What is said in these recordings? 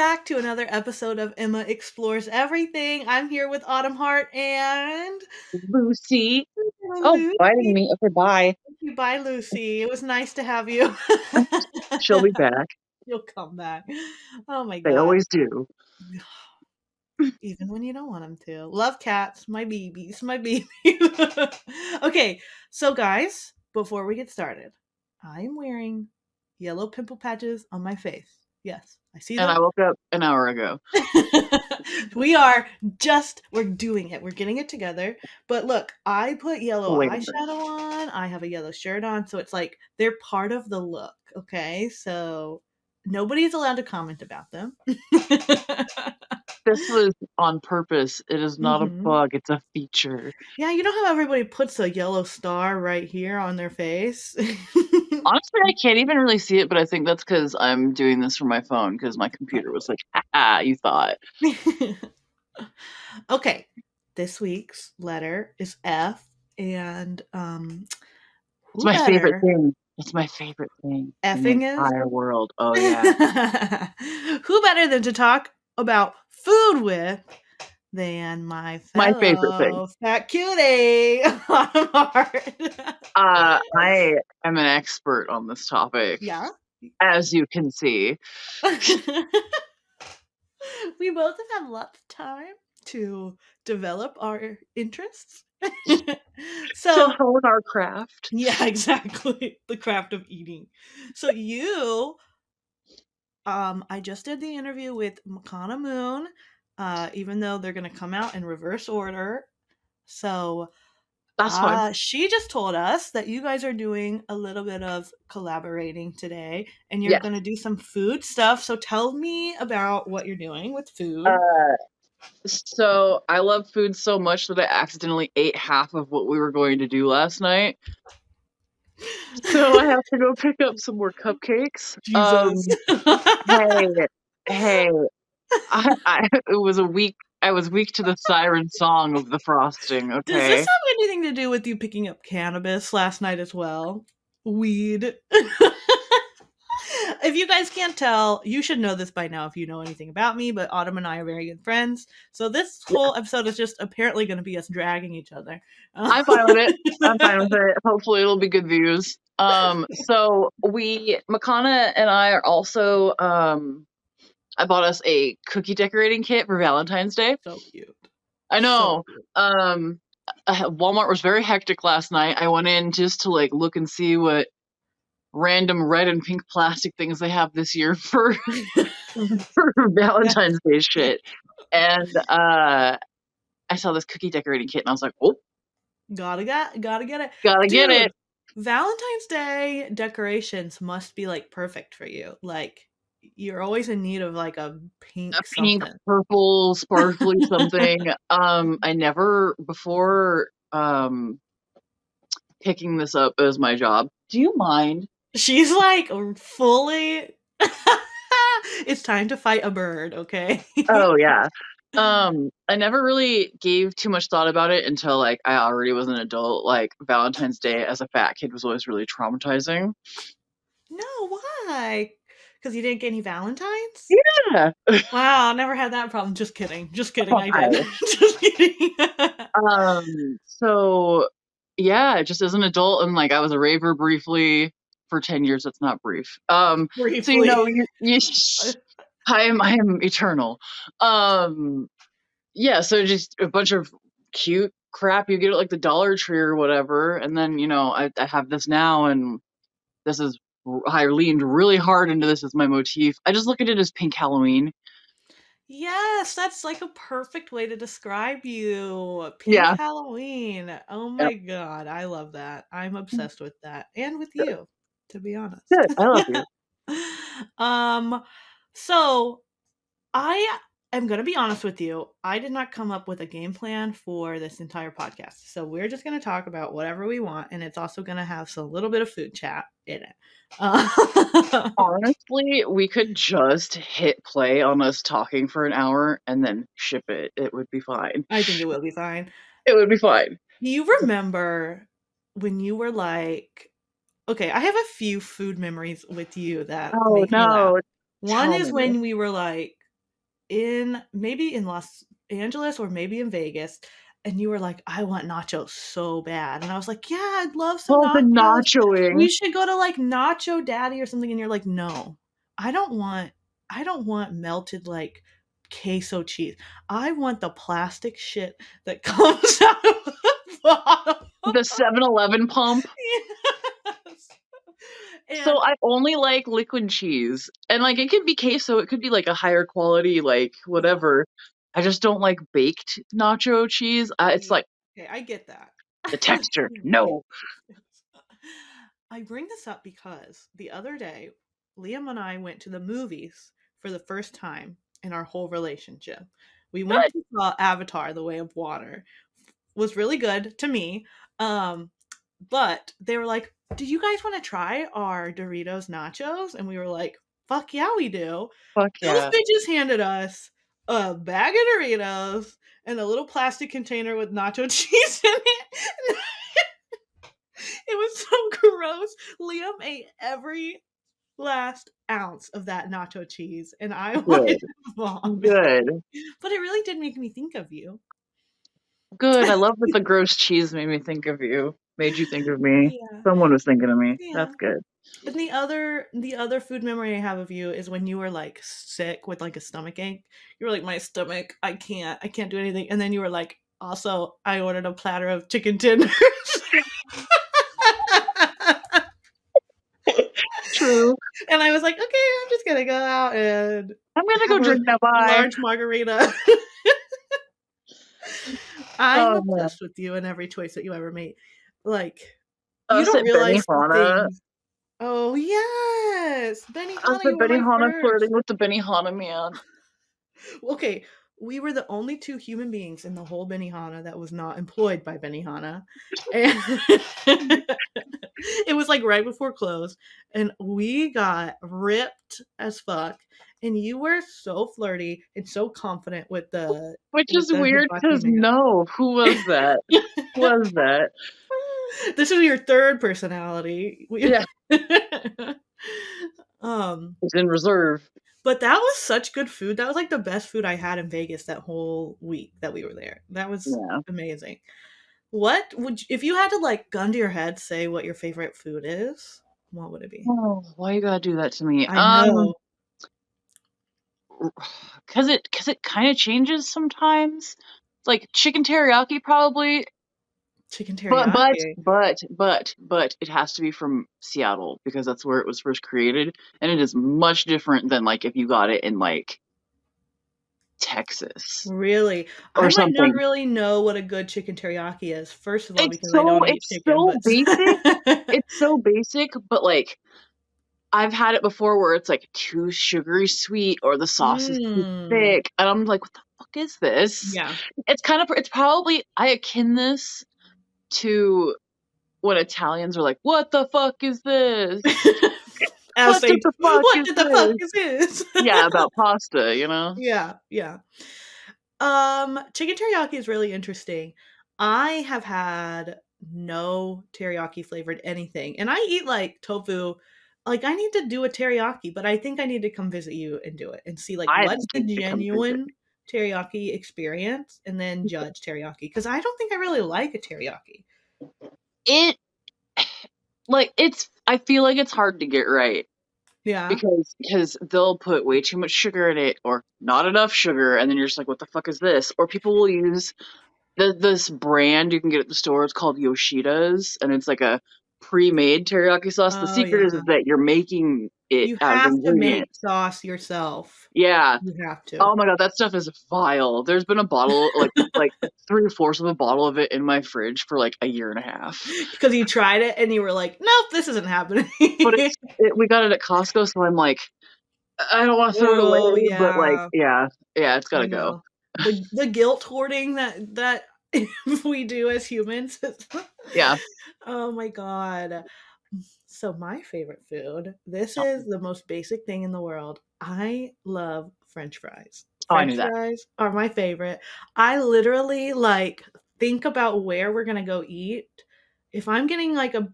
Hi, and welcome back to another episode of Emma Explores Everything. I'm here with Autumn Hart and Lucy. Oh, Lucy. biting me. Okay, bye. You, Bye, Lucy. It was nice to have you. She'll be back. You'll come back. Oh my god. They always do. Even when you don't want them to. Love cats, my babies, my babies. okay, so guys, before we get started, I'm wearing yellow pimple patches on my face. Yes, I see that. And them. I woke up an hour ago. we are just we're doing it. We're getting it together. But look, I put yellow Wait eyeshadow on. I have a yellow shirt on, so it's like they're part of the look. Okay, so nobody's allowed to comment about them. This was on purpose. It is not Mhm. a bug, it's a feature. yeah, you know how everybody puts a yellow star right here on their face. Honestly, I can't even really see it, but I think that's because I'm doing this from my phone because my computer was like, ah, you thought. okay, this week's letter is F, and um, It's my favorite thing. It's my favorite thing. in Effing is? entire world. Oh yeah. Who better than to talk about food with than my My favorite thing. fellow fat cutie? Uh, I am an expert on this topic, yeah. as you can see. we both have had lots of time to develop our interests. to so hone our craft. yeah, exactly. The craft of eating. So you um I just did the interview with Makana Moon, uh, even though they're gonna come out in reverse order. So That's fine. uh, she just told us that you guys are doing a little bit of collaborating today and you're Yeah. gonna do some food stuff. So tell me about what you're doing with food. Uh, so I love food so much that I accidentally ate half of what we were going to do last night. So I have to go pick up some more cupcakes. Um, Jesus. hey, hey, I, I, it was a week. I was weak to the siren song of the frosting. Okay. Does this have anything to do with you picking up cannabis last night as well? Weed. if you guys can't tell, you should know this by now if you know anything about me, but Autumn and I are very good friends. So this whole episode is just apparently going to be us dragging each other. I'm fine with it. I'm fine with it. Hopefully, it'll be good views. Um, so we, Makana and I are also. Um, I bought us a cookie decorating kit for Valentine's Day. so cute. I So know. cute. um Walmart was very hectic last night. I went in just to like look and see what random red and pink plastic things they have this year for for Valentine's Day shit. And uh I saw this cookie decorating kit and I was like, "Oh, gotta get, gotta get it. gotta get it." Valentine's Day decorations must be like perfect for you. Like you're always in need of like a pink A pink, something. purple, sparkly something. Um I never before um picking this up as my job. Do you mind? She's like fully. it's time to fight a bird, okay? oh yeah um i never really gave too much thought about it until like i already was an adult like valentine's day as a fat kid was always really traumatizing no, why? Because you didn't get any Valentines? yeah Wow, I never had that problem. Just kidding. Just kidding. I did. Just kidding. um so yeah just as an adult and like i was a raver briefly for 10 years that's not brief um so you know you, you i am i am eternal um yeah so just a bunch of cute crap you get at like the dollar tree or whatever and then you know i, I have this now and this is i leaned really hard into this as my motif i just look at it as pink halloween Yes, that's like a perfect way to describe you. Pink Yeah. Halloween. Oh my god, I love that. I'm obsessed with that. And with you, to be honest. good i love you um so I am going to be honest with you. I did not come up with a game plan for this entire podcast. So we're just going to talk about whatever we want and it's also going to have some little bit of food chat in it. Uh, honestly we could just hit play on us talking for an hour and then ship it it would be fine I think it will be fine. it would be fine Do you remember when you were like, okay, I have a few food memories with you that oh make me laugh. no One Tell is me. when we were like in maybe in Los Angeles or maybe in Vegas, and you were like, "I want nachos so bad," and I was like, "Yeah, I'd love some Oh, the nachos. nachoing. We should go to like Nacho Daddy or something." And you're like, "No, I don't want. I don't want melted like." queso cheese. I want the plastic shit that comes out of the bottom. the 7-Eleven pump. Yes. So I only like liquid cheese. And like it could be queso, it could be like a higher quality, like whatever. I just don't like baked nacho cheese. Uh, it's like okay, I get that. the texture. No. I bring this up because the other day, Liam and I went to the movies for the first time in our whole relationship. We went to saw Avatar: The Way of Water. Was really good to me. Um, but they were like, "Do you guys want to try our Doritos nachos?" And we were like, "Fuck yeah, we do." Fuck yeah. Those bitches handed us a bag of Doritos and a little plastic container with nacho cheese in it. it was so gross. Liam ate every last ounce of that nacho cheese, and I wanted to vomit. Good. But it really did make me think of you. Good. I love that the gross cheese made me think of you. Made you think of me. Yeah. Someone was thinking of me. Yeah. That's good. And the other the other food memory I have of you is when you were like sick with like a stomach ache. You were like, My stomach, I can't, I can't do anything. And then you were like, also, I ordered a platter of chicken tenders. True. and I was like, okay, I'm just gonna go out and I'm gonna go drink that large margarita. I'm Oh, man. obsessed with you and every choice that you ever made. Like Us you don't realize things- Oh yes, Benny. At Benihana flirting with the Benihana man. Okay, we were the only two human beings in the whole Benihana that was not employed by Benihana. And it was like right before close, and we got ripped as fuck. And you were so flirty and so confident with the. Which With is the weird because no, who was that? who was that? This is your third personality. Yeah. um, It's in reserve. But that was such good food. That was like the best food I had in Vegas that whole week that we were there. That was Yeah. amazing. What would you, if you had to like gun to your head say what your favorite food is? What would it be? Oh, why you gotta do that to me? I Um, cause it cause it kind of changes sometimes. Like chicken teriyaki, probably, Chicken but but but but but it has to be from Seattle because that's where it was first created, and it is much different than like if you got it in like Texas. Really, or I might something. not really know what a good chicken teriyaki is. First of all, It's because I so- don't eat it's chicken. so but- basic. It's so basic, but like I've had it before where it's like too sugary sweet or the sauce is too Mm. thick, and I'm like, what the fuck is this? yeah. it's kind of it's probably I akin this to when Italians are like, "What the fuck is this? What the fuck what is the this?" fuck is this? yeah, about pasta, you know. yeah yeah um chicken teriyaki is really interesting i have had no teriyaki flavored anything and i eat like tofu like i need to do a teriyaki but i think i need to come visit you and do it and see like I what's the need to come visit. genuine teriyaki experience and then mm-hmm. judge teriyaki because i don't think i really like a teriyaki. It like it's I feel like it's hard to get right yeah. because because they'll put way too much sugar in it or not enough sugar and then you're just like what the fuck is this? Or people will use the this brand you can get at the store it's called Yoshida's and it's like a pre-made teriyaki sauce. the Oh, secret is, yeah. is that you're making it you have to make sauce yourself Yeah. you have to Oh my god, that stuff is vile. There's been a bottle, like like three fourths of a bottle of it in my fridge for like a year and a half. because you tried it and you were like, nope, this isn't happening. But it's it, we got it at Costco, so I'm like, I don't want to throw it away, but like, yeah, yeah, it's gotta go. The, the guilt hoarding that that we do as humans. Yeah. oh my god. So my favorite food. This Oh. is the most basic thing in the world. I love French fries. Oh, I French knew that. fries are my favorite. I literally like think about where we're gonna go eat. If I'm getting like a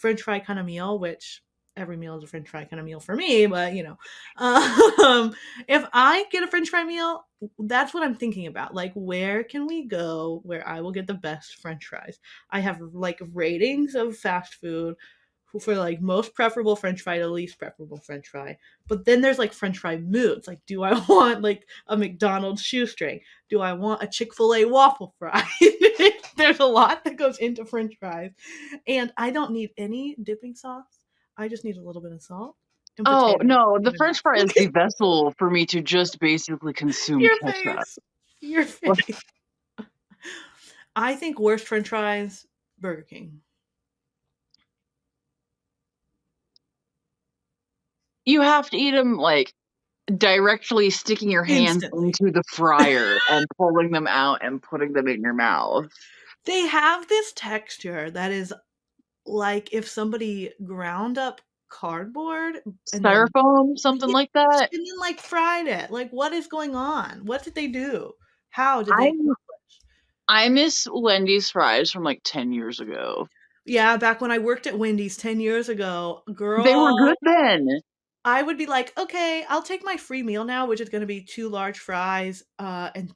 French fry kind of meal, which every meal is a french fry kind of meal for me, but you know. Um, if I get a french fry meal, that's what I'm thinking about. Like, where can we go where I will get the best french fries? I have like ratings of fast food for like most preferable french fry to least preferable french fry. But then there's like french fry moods. Like, do I want like a McDonald's shoestring? Do I want a Chick fil A waffle fry? there's a lot that goes into french fries. And I don't need any dipping sauce. I just need a little bit of salt. Oh no, the. French fry is the vessel for me to just basically consume Your ketchup. face. Your face. I think worst french fries, Burger King. You have to eat them like directly sticking your hands Instantly. into the fryer and pulling them out and putting them in your mouth. They have this texture that is like if somebody ground up cardboard and then, Styrofoam, something Yeah, like that. and then like fried it. Like what is going on? What did they do? How did I they I miss Wendy's fries from like ten years ago. Yeah, back when I worked at Wendy's 10 years ago, girl, They were good then. I would be like, okay, I'll take my free meal now, which is going to be two large fries uh, and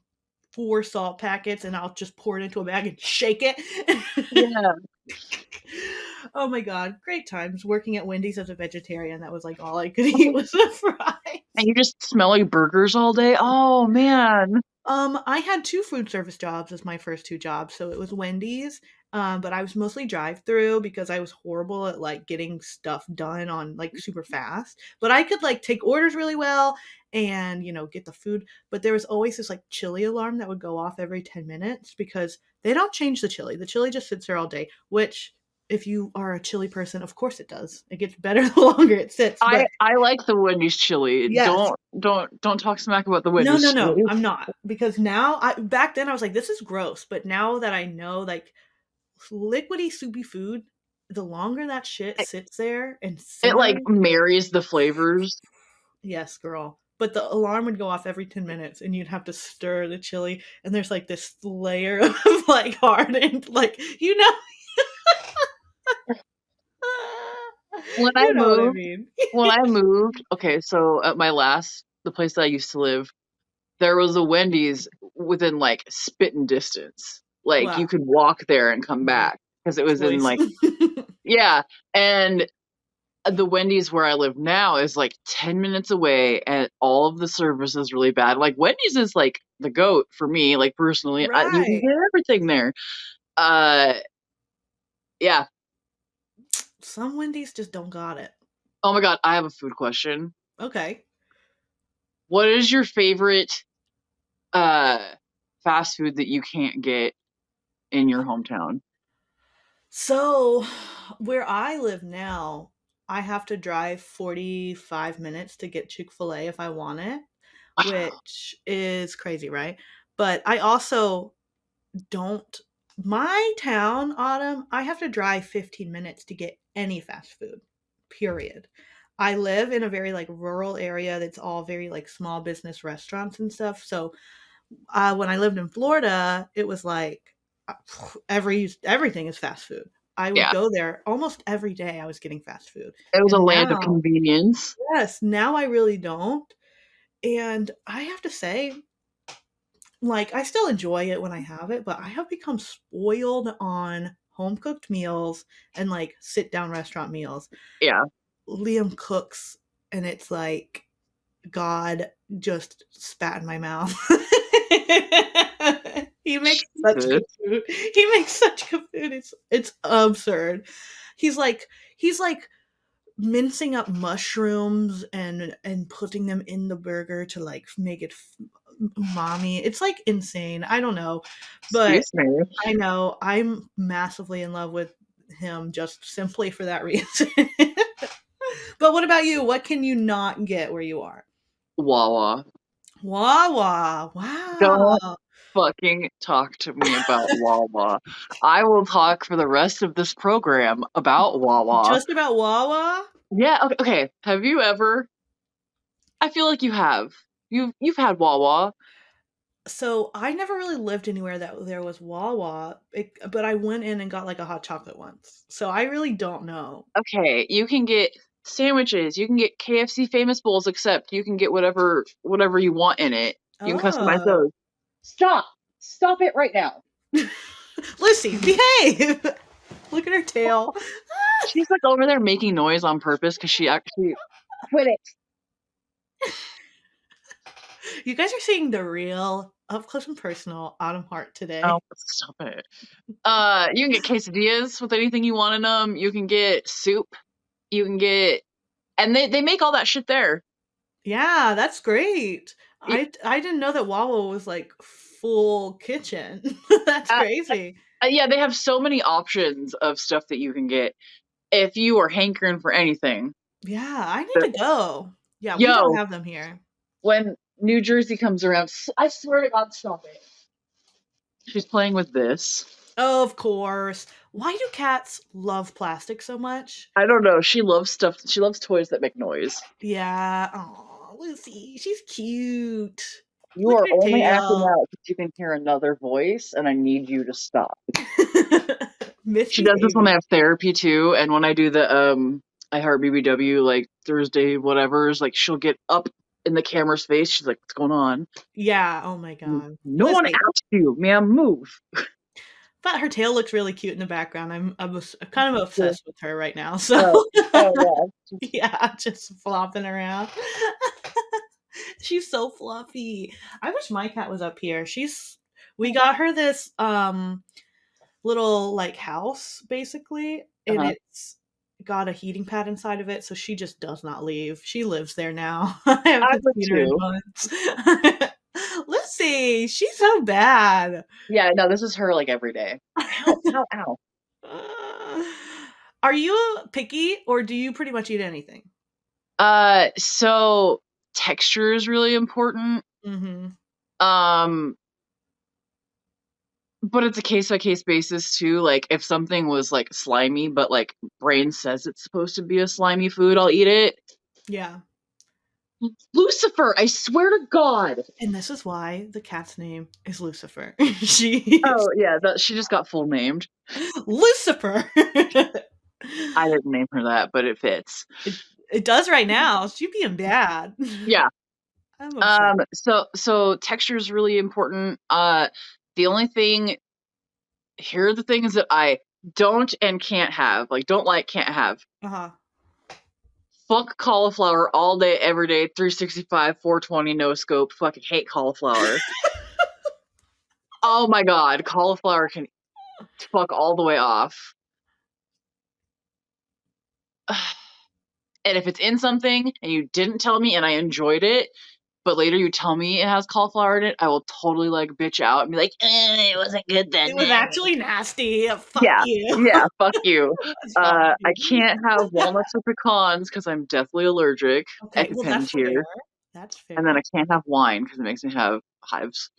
four salt packets, and I'll just pour it into a bag and shake it. Yeah. oh my god, great times working at Wendy's as a vegetarian. That was like all I could eat was the fries. And you just smell like burgers all day. Oh man. Um, I had two food service jobs as my first two jobs. So it was Wendy's, um, but I was mostly drive through because I was horrible at like getting stuff done on like super fast. But I could like take orders really well and you know get the food. But there was always this like chili alarm that would go off every 10 minutes because they don't change the chili. The chili just sits there all day, which if you are a chili person, of course it does. It gets better the longer it sits. I, I like the Wendy's chili. Yes. Don't don't don't talk smack about the no, Wendy's no, no. chili. I'm not because now I back then I was like, this is gross. But now that I know like liquidy soupy food, the longer that shit sits there and It like marries the flavors. yes, girl. But the alarm would go off every ten minutes, and you'd have to stir the chili, and there's like this layer of like hardened, like you know. When You I what I moved- mean. when I moved, okay, so at my last the place that I used to live, there was a Wendy's within like spitting distance. Like Wow. you could walk there and come back because it was in like yeah, and the Wendy's where I live now is like 10 minutes away and all of the service is really bad. Like Wendy's is like the goat for me, like personally. I, you can get everything there. Uh yeah. Some Wendy's just don't got it. Oh my god, I have a food question. Okay. What is your favorite uh fast food that you can't get in your hometown? So, where I live now, I have to drive 45 minutes to get Chick fil A if I want it, which is crazy, right? But I also don't. My town, Autumn, I have to drive 15 minutes to get any fast food, period. I live in a very like rural area that's all very like small business restaurants and stuff. So, uh, when I lived in Florida, it was like Uh, every everything is fast food. I would Yeah. go there almost every day. I was getting fast food. It was a And land of convenience. Yes, now I really don't. And I have to say, like, I still enjoy it when I have it, but I have become spoiled on home cooked meals and like sit down restaurant meals. Yeah. Liam cooks, and it's like God just spat in my mouth. he makes such good food. He makes such good food. It's it's absurd. He's like he's like mincing up mushrooms and and putting them in the burger to like make it f- umami. It's like insane. I don't know, but I know I'm massively in love with him just simply for that reason. but what about you? What can you not get where you are? Wawa. Wawa. Wow. Don't Fucking talk to me about Wawa. I will talk for the rest of this program about Wawa. Just about Wawa? yeah, okay, okay. Have you ever I feel like you have. You've you've had Wawa. So I never really lived anywhere that there was Wawa, it, but I went in and got like a hot chocolate once. So I really don't know. Okay, you can get sandwiches. You can get KFC famous bowls, except you can get whatever whatever you want in it. You can customize Oh. those. Stop! Stop it right now. Lucy, behave. Look at her tail. She's like over there making noise on purpose because she actually quit it. You guys are seeing the real up close and personal Autumn Hart today. Oh, stop it. Uh, you can get quesadillas with anything you want in them. You can get soup. You can get, and they they make all that shit there. Yeah, that's great. I I didn't know that Wawa was like full kitchen. that's Uh, crazy. Uh, yeah, they have so many options of stuff that you can get if you are hankering for anything. Yeah, I need to go. Yeah, we Yo. don't have them here. When New Jersey comes around, I swear to God, stop it. She's playing with this. Of course. Why do cats love plastic so much? I don't know. She loves stuff. She loves toys that make noise. Yeah. Oh, Lucy, she's cute. You Look are at her only acting out because you can hear another voice, and I need you to stop. She does this when. I have therapy too, and when I do the um I Heart BBW like Thursday whatever's like she'll get up in the camera's face. She's like, "What's going on?" Yeah. Oh my god. No one Listen. asked you, ma'am. Move. But her tail looks really cute in the background. I'm I'm kind of Yeah. obsessed with her right now. So Oh yeah. yeah, just flopping around. She's so fluffy. I wish my cat was up here. She's we got her this um little like house basically and Uh-huh. it's got a heating pad inside of it so she just does not leave. She lives there now. I I her in too. months. Lucy, she's so bad. Yeah. No, this is her like every day. Ow! Ow! Ow! Uh, Are you picky or do you pretty much eat anything? Uh, so texture is really important. Mm-hmm. Um, but it's a case by case basis too. Like if something was like slimy, but like brain says it's supposed to be a slimy food, I'll eat it. Yeah. Lucifer, I swear to God. And this is why the cat's name is Lucifer. she Oh yeah, that she just got full named. Lucifer. I didn't name her that, but it fits. it does right now. She's being bad. Yeah. Um. So so texture is really important. Uh, the only thing here are the things that I don't and can't have. Like don't like, can't have. uh-huh. Fuck cauliflower all day, every day, 365, 420, no scope. Fucking hate cauliflower. oh my god, cauliflower can fuck all the way off. and if it's in something and you didn't tell me and I enjoyed it, but later you tell me it has cauliflower in it, I will totally like bitch out and be like, eh, it wasn't good then. It was actually nasty. Fuck Yeah, you. yeah, fuck you. Uh, I can't have walnuts or pecans because I'm deathly allergic. Okay, well, that's here. fair. That's fair. And then I can't have wine because it makes me have hives.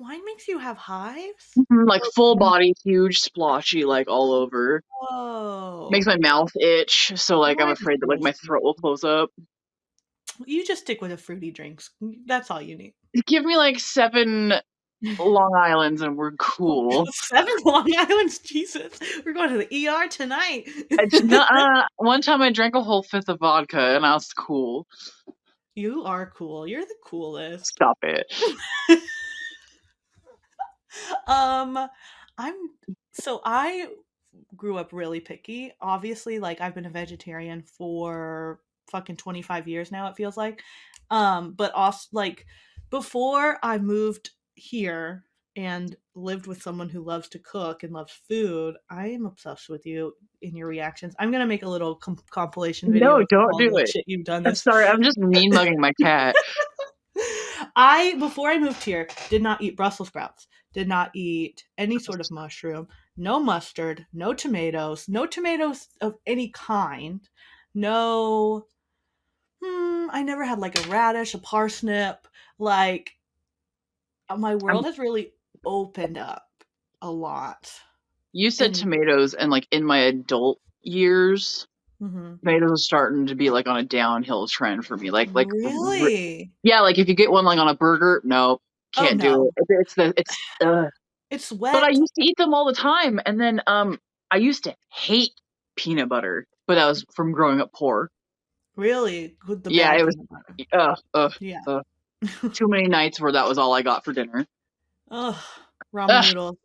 Wine makes you have hives? Mhm, Like full body, huge, splotchy, like all over. Whoa. Makes my mouth itch. So like I'm afraid that like my throat will close up. You just stick with the fruity drinks. That's all you need. Give me like seven Long Islands and we're cool. Seven Long Islands, Jesus. We're going to the ER tonight. Not- uh, one time I drank a whole fifth of vodka and I was cool. you are cool. You're the coolest. Stop it. Um, I'm so I grew up really picky. Obviously, like I've been a vegetarian for fucking 25 years now, it feels like. Um, but also like before I moved here and lived with someone who loves to cook and loves food, I am obsessed with you in your reactions. I'm gonna make a little com- compilation video. No, don't do it. Shit you've done I'm this sorry, I'm just mean mugging my cat. I before I moved here did not eat Brussels sprouts, did not eat any sort of mushroom, no mustard, no tomatoes, no tomatoes of any kind, no hmm, I never had like a radish, a parsnip, like uh, my world has really opened up a lot. You said And- tomatoes, and like in my adult years, hmm tomatoes are starting to be like on a downhill trend for me. Like, like, re- really? yeah, like if you get one like on a burger, no, Oh, can't no. do it. It's the it's. Ugh. It's wet. But I used to eat them all the time, and then um, I used to hate peanut butter. but that was from growing up poor. Really? With the Yeah, it was-. Ugh, ugh. Yeah. uh, Too many nights where that was all I got for dinner. Ugh. Ramen Ugh. noodles.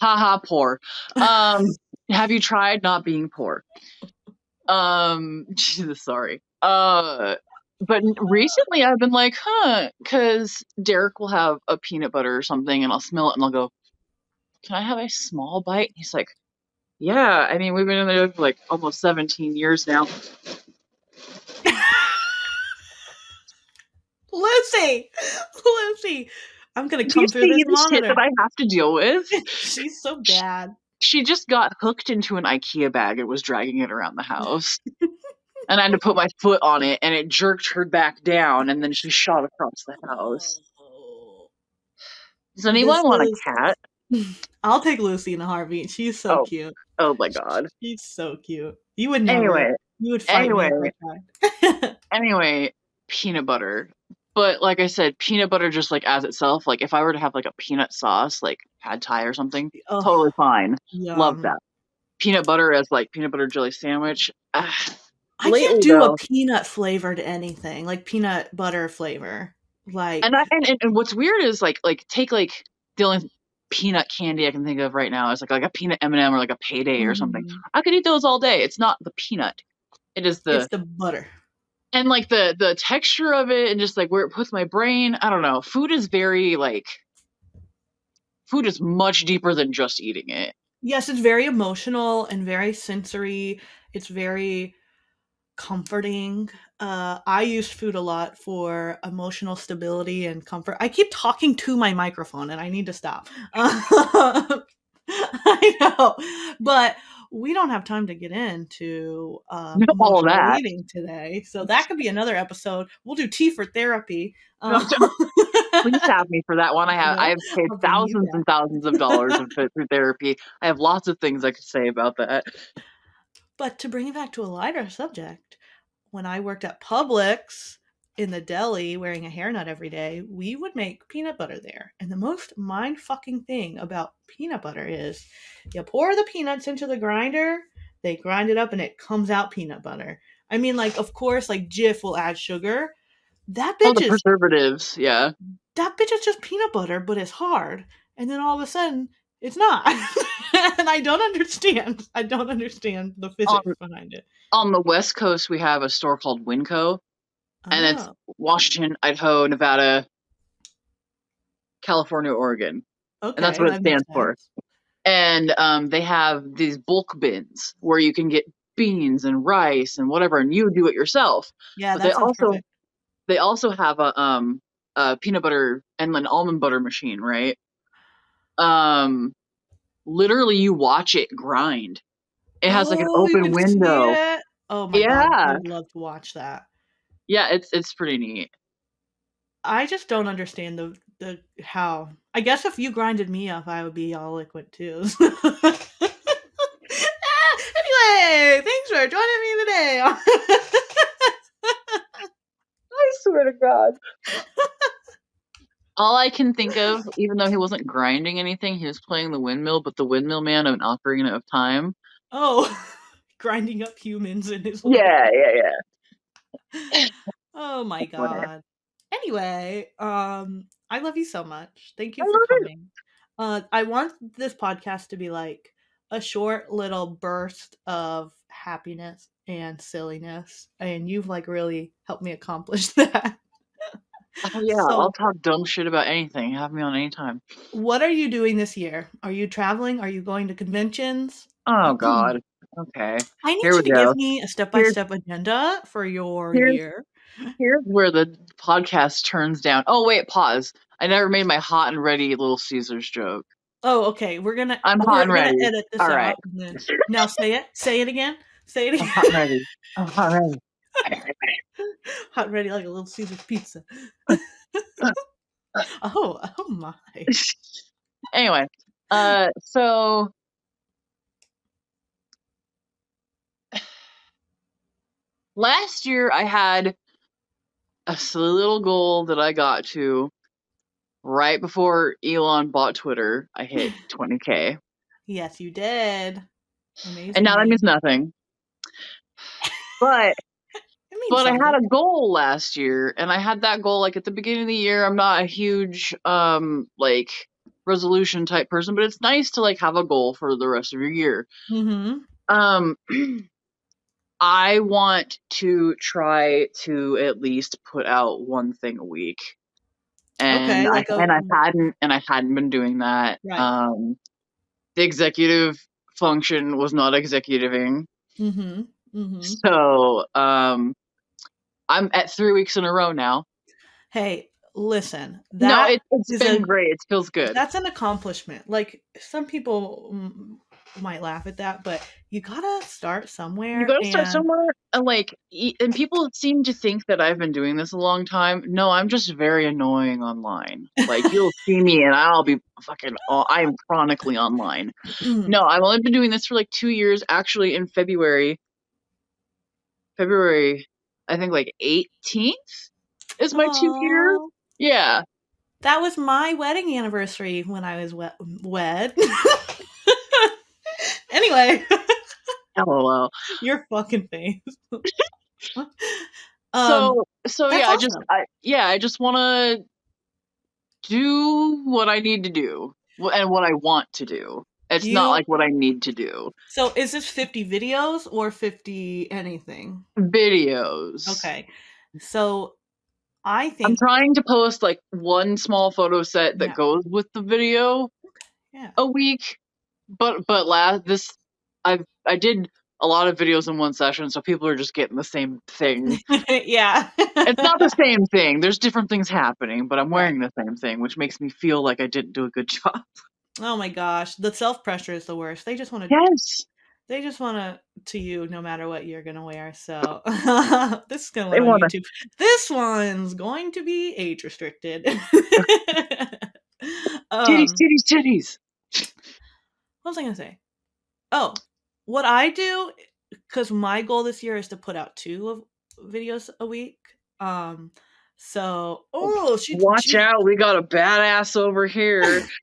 Haha, poor. Um, have you tried not being poor? Um, Jesus, sorry. Uh, but recently I've been like, huh, because Derek will have a peanut butter or something, and I'll smell it, and I'll go, "Can I have a small bite?" He's like, "Yeah." I mean, we've been in there for like almost 17 years now. Lucy! Lucy! I'm gonna come through this monitor. that I have to deal with? She's so bad. she just got hooked into an IKEA bag and was dragging it around the house. And I had to put my foot on it and it jerked her back down and then she shot across the house. Does anyone This want is- a cat? I'll take Lucy in a heartbeat. She's so Oh. cute. Oh my god. She's so cute. You would never. Anyway, you would fight anyway. me if I tried. anyway, peanut butter. But like I said, peanut butter just like as itself, like if I were to have like a peanut sauce, like pad thai or something, Oh, totally fine. Love that. Peanut butter as like peanut butter jelly sandwich. Ah, I can't do though- a peanut flavored anything, like peanut butter flavor. Like and I and, and, and what's weird is like like take like the only peanut candy I can think of right now is like like a peanut M and m or like a payday or something. mm, I could eat those all day. It's not the peanut. It is the It's the butter. and like the the texture of it and just like where it puts my brain. I don't know. Food is very like food is much deeper than just eating it. Yes, it's very emotional and very sensory. It's very comforting. Uh, I use food a lot for emotional stability and comfort. I keep talking to my microphone and I need to stop. I know, but we don't have time to get into uh, No, all that. eating today. So that could be another episode. We'll do tea for therapy. Um, Please have me for that one. I have I have paid I'll bring you thousands and thousands of dollars through therapy. I have lots of things I could say about that. But to bring it back to a lighter subject, when I worked at Publix in the deli wearing a hairnet every day, we would make peanut butter there. And the most mind fucking thing about peanut butter is you pour the peanuts into the grinder, they grind it up, and it comes out peanut butter. I mean, like, of course, like Jif will add sugar. That bitch All the is preservatives, yeah. that bitch is just peanut butter, but it's hard. And then all of a sudden, it's not. and I don't understand. I don't understand the physics Um, behind it. On the West Coast, we have a store called Winco, and it's Oh, Washington, Idaho, Nevada, California, Oregon. okay, and that's what it stands for. And um, they have these bulk bins where you can get beans and rice and whatever, and you do it yourself. Yeah, But they also perfect. they also have a um a peanut butter and an almond butter machine, right? Um, literally, you watch it grind. It has like an Oh, open window. Oh my god, Yeah. I'd love to watch that. Yeah, it's it's pretty neat. I just don't understand the the how. I guess if you grinded me up, I would be all liquid too. Ah, anyway, thanks for joining me today. I swear to God. All I can think of, even though he wasn't grinding anything, he was playing the windmill, but the windmill man of an Ocarina of Time. oh, grinding up humans in his Yeah, yeah, yeah. Oh my god. Anyway, um, I love you so much. Thank you I for love you. coming. Uh, I want this podcast to be like a short little burst of happiness and silliness, and you've like really helped me accomplish that. Oh yeah, So- I'll talk dumb shit about anything. Have me on anytime. What are you doing this year? Are you traveling? Are you going to conventions? Oh God. Okay. I need Here you to go. give me a step by step agenda for your Here's- year. Here's where the podcast turns down. Oh wait, pause. I never made my hot and ready Little Caesars joke. Oh, okay. We're gonna. I'm hot and ready. Edit this All out. right. now say it. Say it again. Say it I'm again. hot and ready. I'm hot and ready. hot and ready like a little Caesar pizza. oh, oh my. anyway, uh, so last year I had a silly little goal that I got to right before Elon bought Twitter. I hit 20k, Yes, you did. Amazing. and now that means nothing. but But I had a goal last year, and I had that goal like at the beginning of the year. I'm not a huge um like resolution type person, but it's nice to like have a goal for the rest of your year. Mhm. Um, I want to try to at least put out one thing a week, and Okay, I like a and I hadn't and I hadn't been doing that. Right. Um, the executive function was not executiving, Mhm. Mm-hmm. so um, I'm at three weeks in a row now. Hey, listen. no, it, it's is been a- great. It feels good. that's an accomplishment. Like some people mm, might laugh at that, but you gotta start somewhere. You gotta start and- somewhere, and like, and people seem to think that I've been doing this a long time. No, I'm just very annoying online. Like, you'll see me, and I'll be fucking. I am chronically online. Mm. No, I've only been doing this for like two years. Actually, in February, February, I think like 18th is my two year. Yeah, That was my wedding anniversary when I was wed. wed. anyway, lol. your fucking face. um, so so yeah, I just. I, yeah, I just want to do what I need to do and what I want to do. It's You- not like what I need to do. so is this 50 videos or 50 anything? Videos. Okay. So I think I'm trying to post like one small photo set that Yeah. goes with the video yeah. a week. But but last this I I did a lot of videos in one session, so people are just getting the same thing. yeah. It's not the same thing. There's different things happening, but I'm wearing the same thing, which makes me feel like I didn't do a good job. Oh my gosh, the self pressure is the worst. They just want to Yes. they just want to to you no matter what you're going to wear. So this is going to on wanna- YouTube. This one's going to be age restricted. um, Titties, titties, titties. what was I going to say? Oh, what I do cuz my goal this year is to put out two of videos a week. Um so oh, she Watch she- out, we got a badass over here.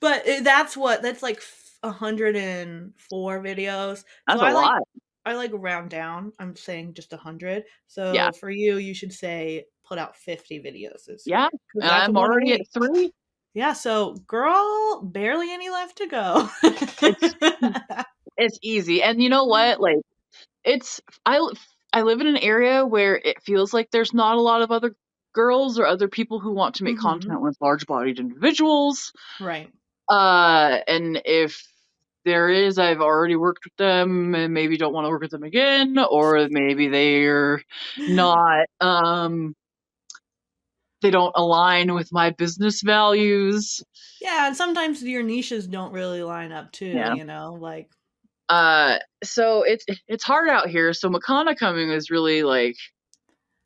But uh, that's what that's like f- 104 videos. That's so a I like lot. I like round down. I'm saying just 100. So Yeah. for you, you should say put out 50 videos. Yeah, and I'm already at three. Yeah, so girl, barely any left to go. It's easy, and you know what? Like, it's I I live in an area where it feels like there's not a lot of other girls or other people who want to make Mhm. content with large-bodied individuals. right. Uh, and if there is, I've already worked with them, and maybe don't want to work with them again, or maybe they're not um they don't align with my business values. Yeah, and sometimes your niches don't really line up too, Yeah. you know, like Uh, so it's it's hard out here. So Makana coming is really like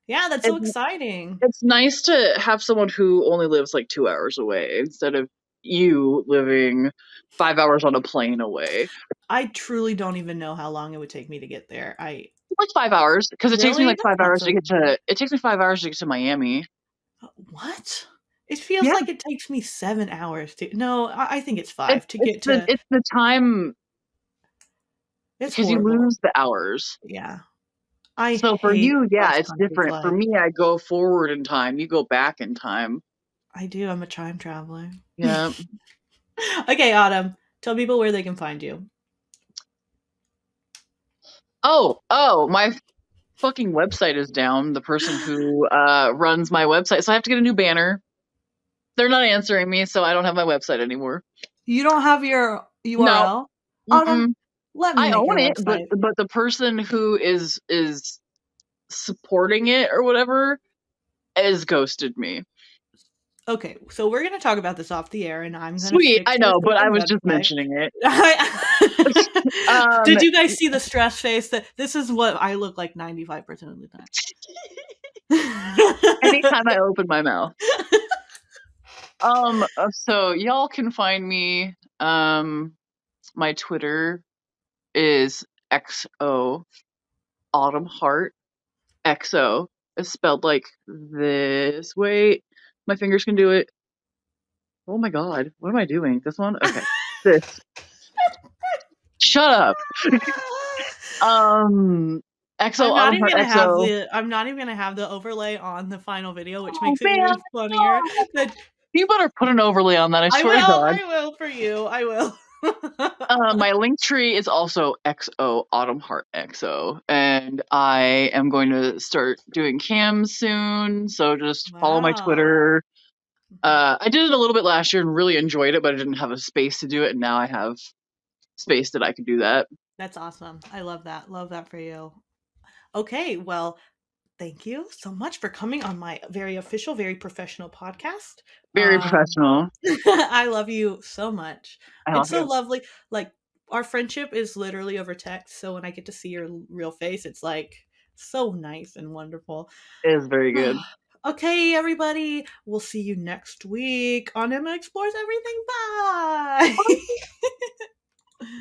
yeah, that's so It's- exciting. it's nice to have someone who only lives like two hours away instead of you living five hours on a plane away. I truly don't even know how long it would take me to get there. I Like five hours because it takes me like five hours to get to. It takes me five hours to get to Miami. Uh, what? It feels Yeah. like it takes me seven hours to. No, I, I think it's five It's, to it's get the to. it's the time It's because you lose the hours. Yeah. I So for you, yeah, it's different. For me, I go forward in time. You go back in time. I do. I'm a time traveler. Yeah. okay, Autumn. Tell people where they can find you. Oh, oh, my fucking website is down. The person who uh, runs my website, so I have to get a new banner. They're not answering me, so I don't have my website anymore. You don't have your URL. Autumn, Mm-mm. Let me I own it, but but the person who is is supporting it or whatever has ghosted me. Okay, so we're gonna talk about this off the air, and I'm gonna. Sweet, I know, but I was just website. mentioning it. Um, Did you guys see the stress face? That this is what I look like 95 percent of the time. Anytime I open my mouth. Um, uh, so y'all can find me. Um, my Twitter is xo autumn hart xo is spelled like this. Wait, my fingers can do it. Oh my god, what am I doing? This one? Okay, this. Shut up. Um, XO I'm not Autumn even Hart gonna have XO. the I'm not even gonna have the overlay on the final video, which Oh, makes it even funnier. That You better put an overlay on that. I I swear will, to God. I will for you. I will. Uh, my link tree is also XO Autumn Hart XO, and I am going to start doing cams soon. So just follow my Twitter. Uh, I did it a little bit last year and really enjoyed it, but I didn't have a space to do it, and now I have space that I can do that. That's awesome. I love that. Love that for you. Okay, well, thank you so much for coming on my very official, very professional podcast. Very Um, professional. I love you so much. It's so you. lovely. Like our friendship is literally over text, so when I get to see your real face, it's like so nice and wonderful. It is very good. okay, everybody, we'll see you next week on Emma Explores Everything. Bye.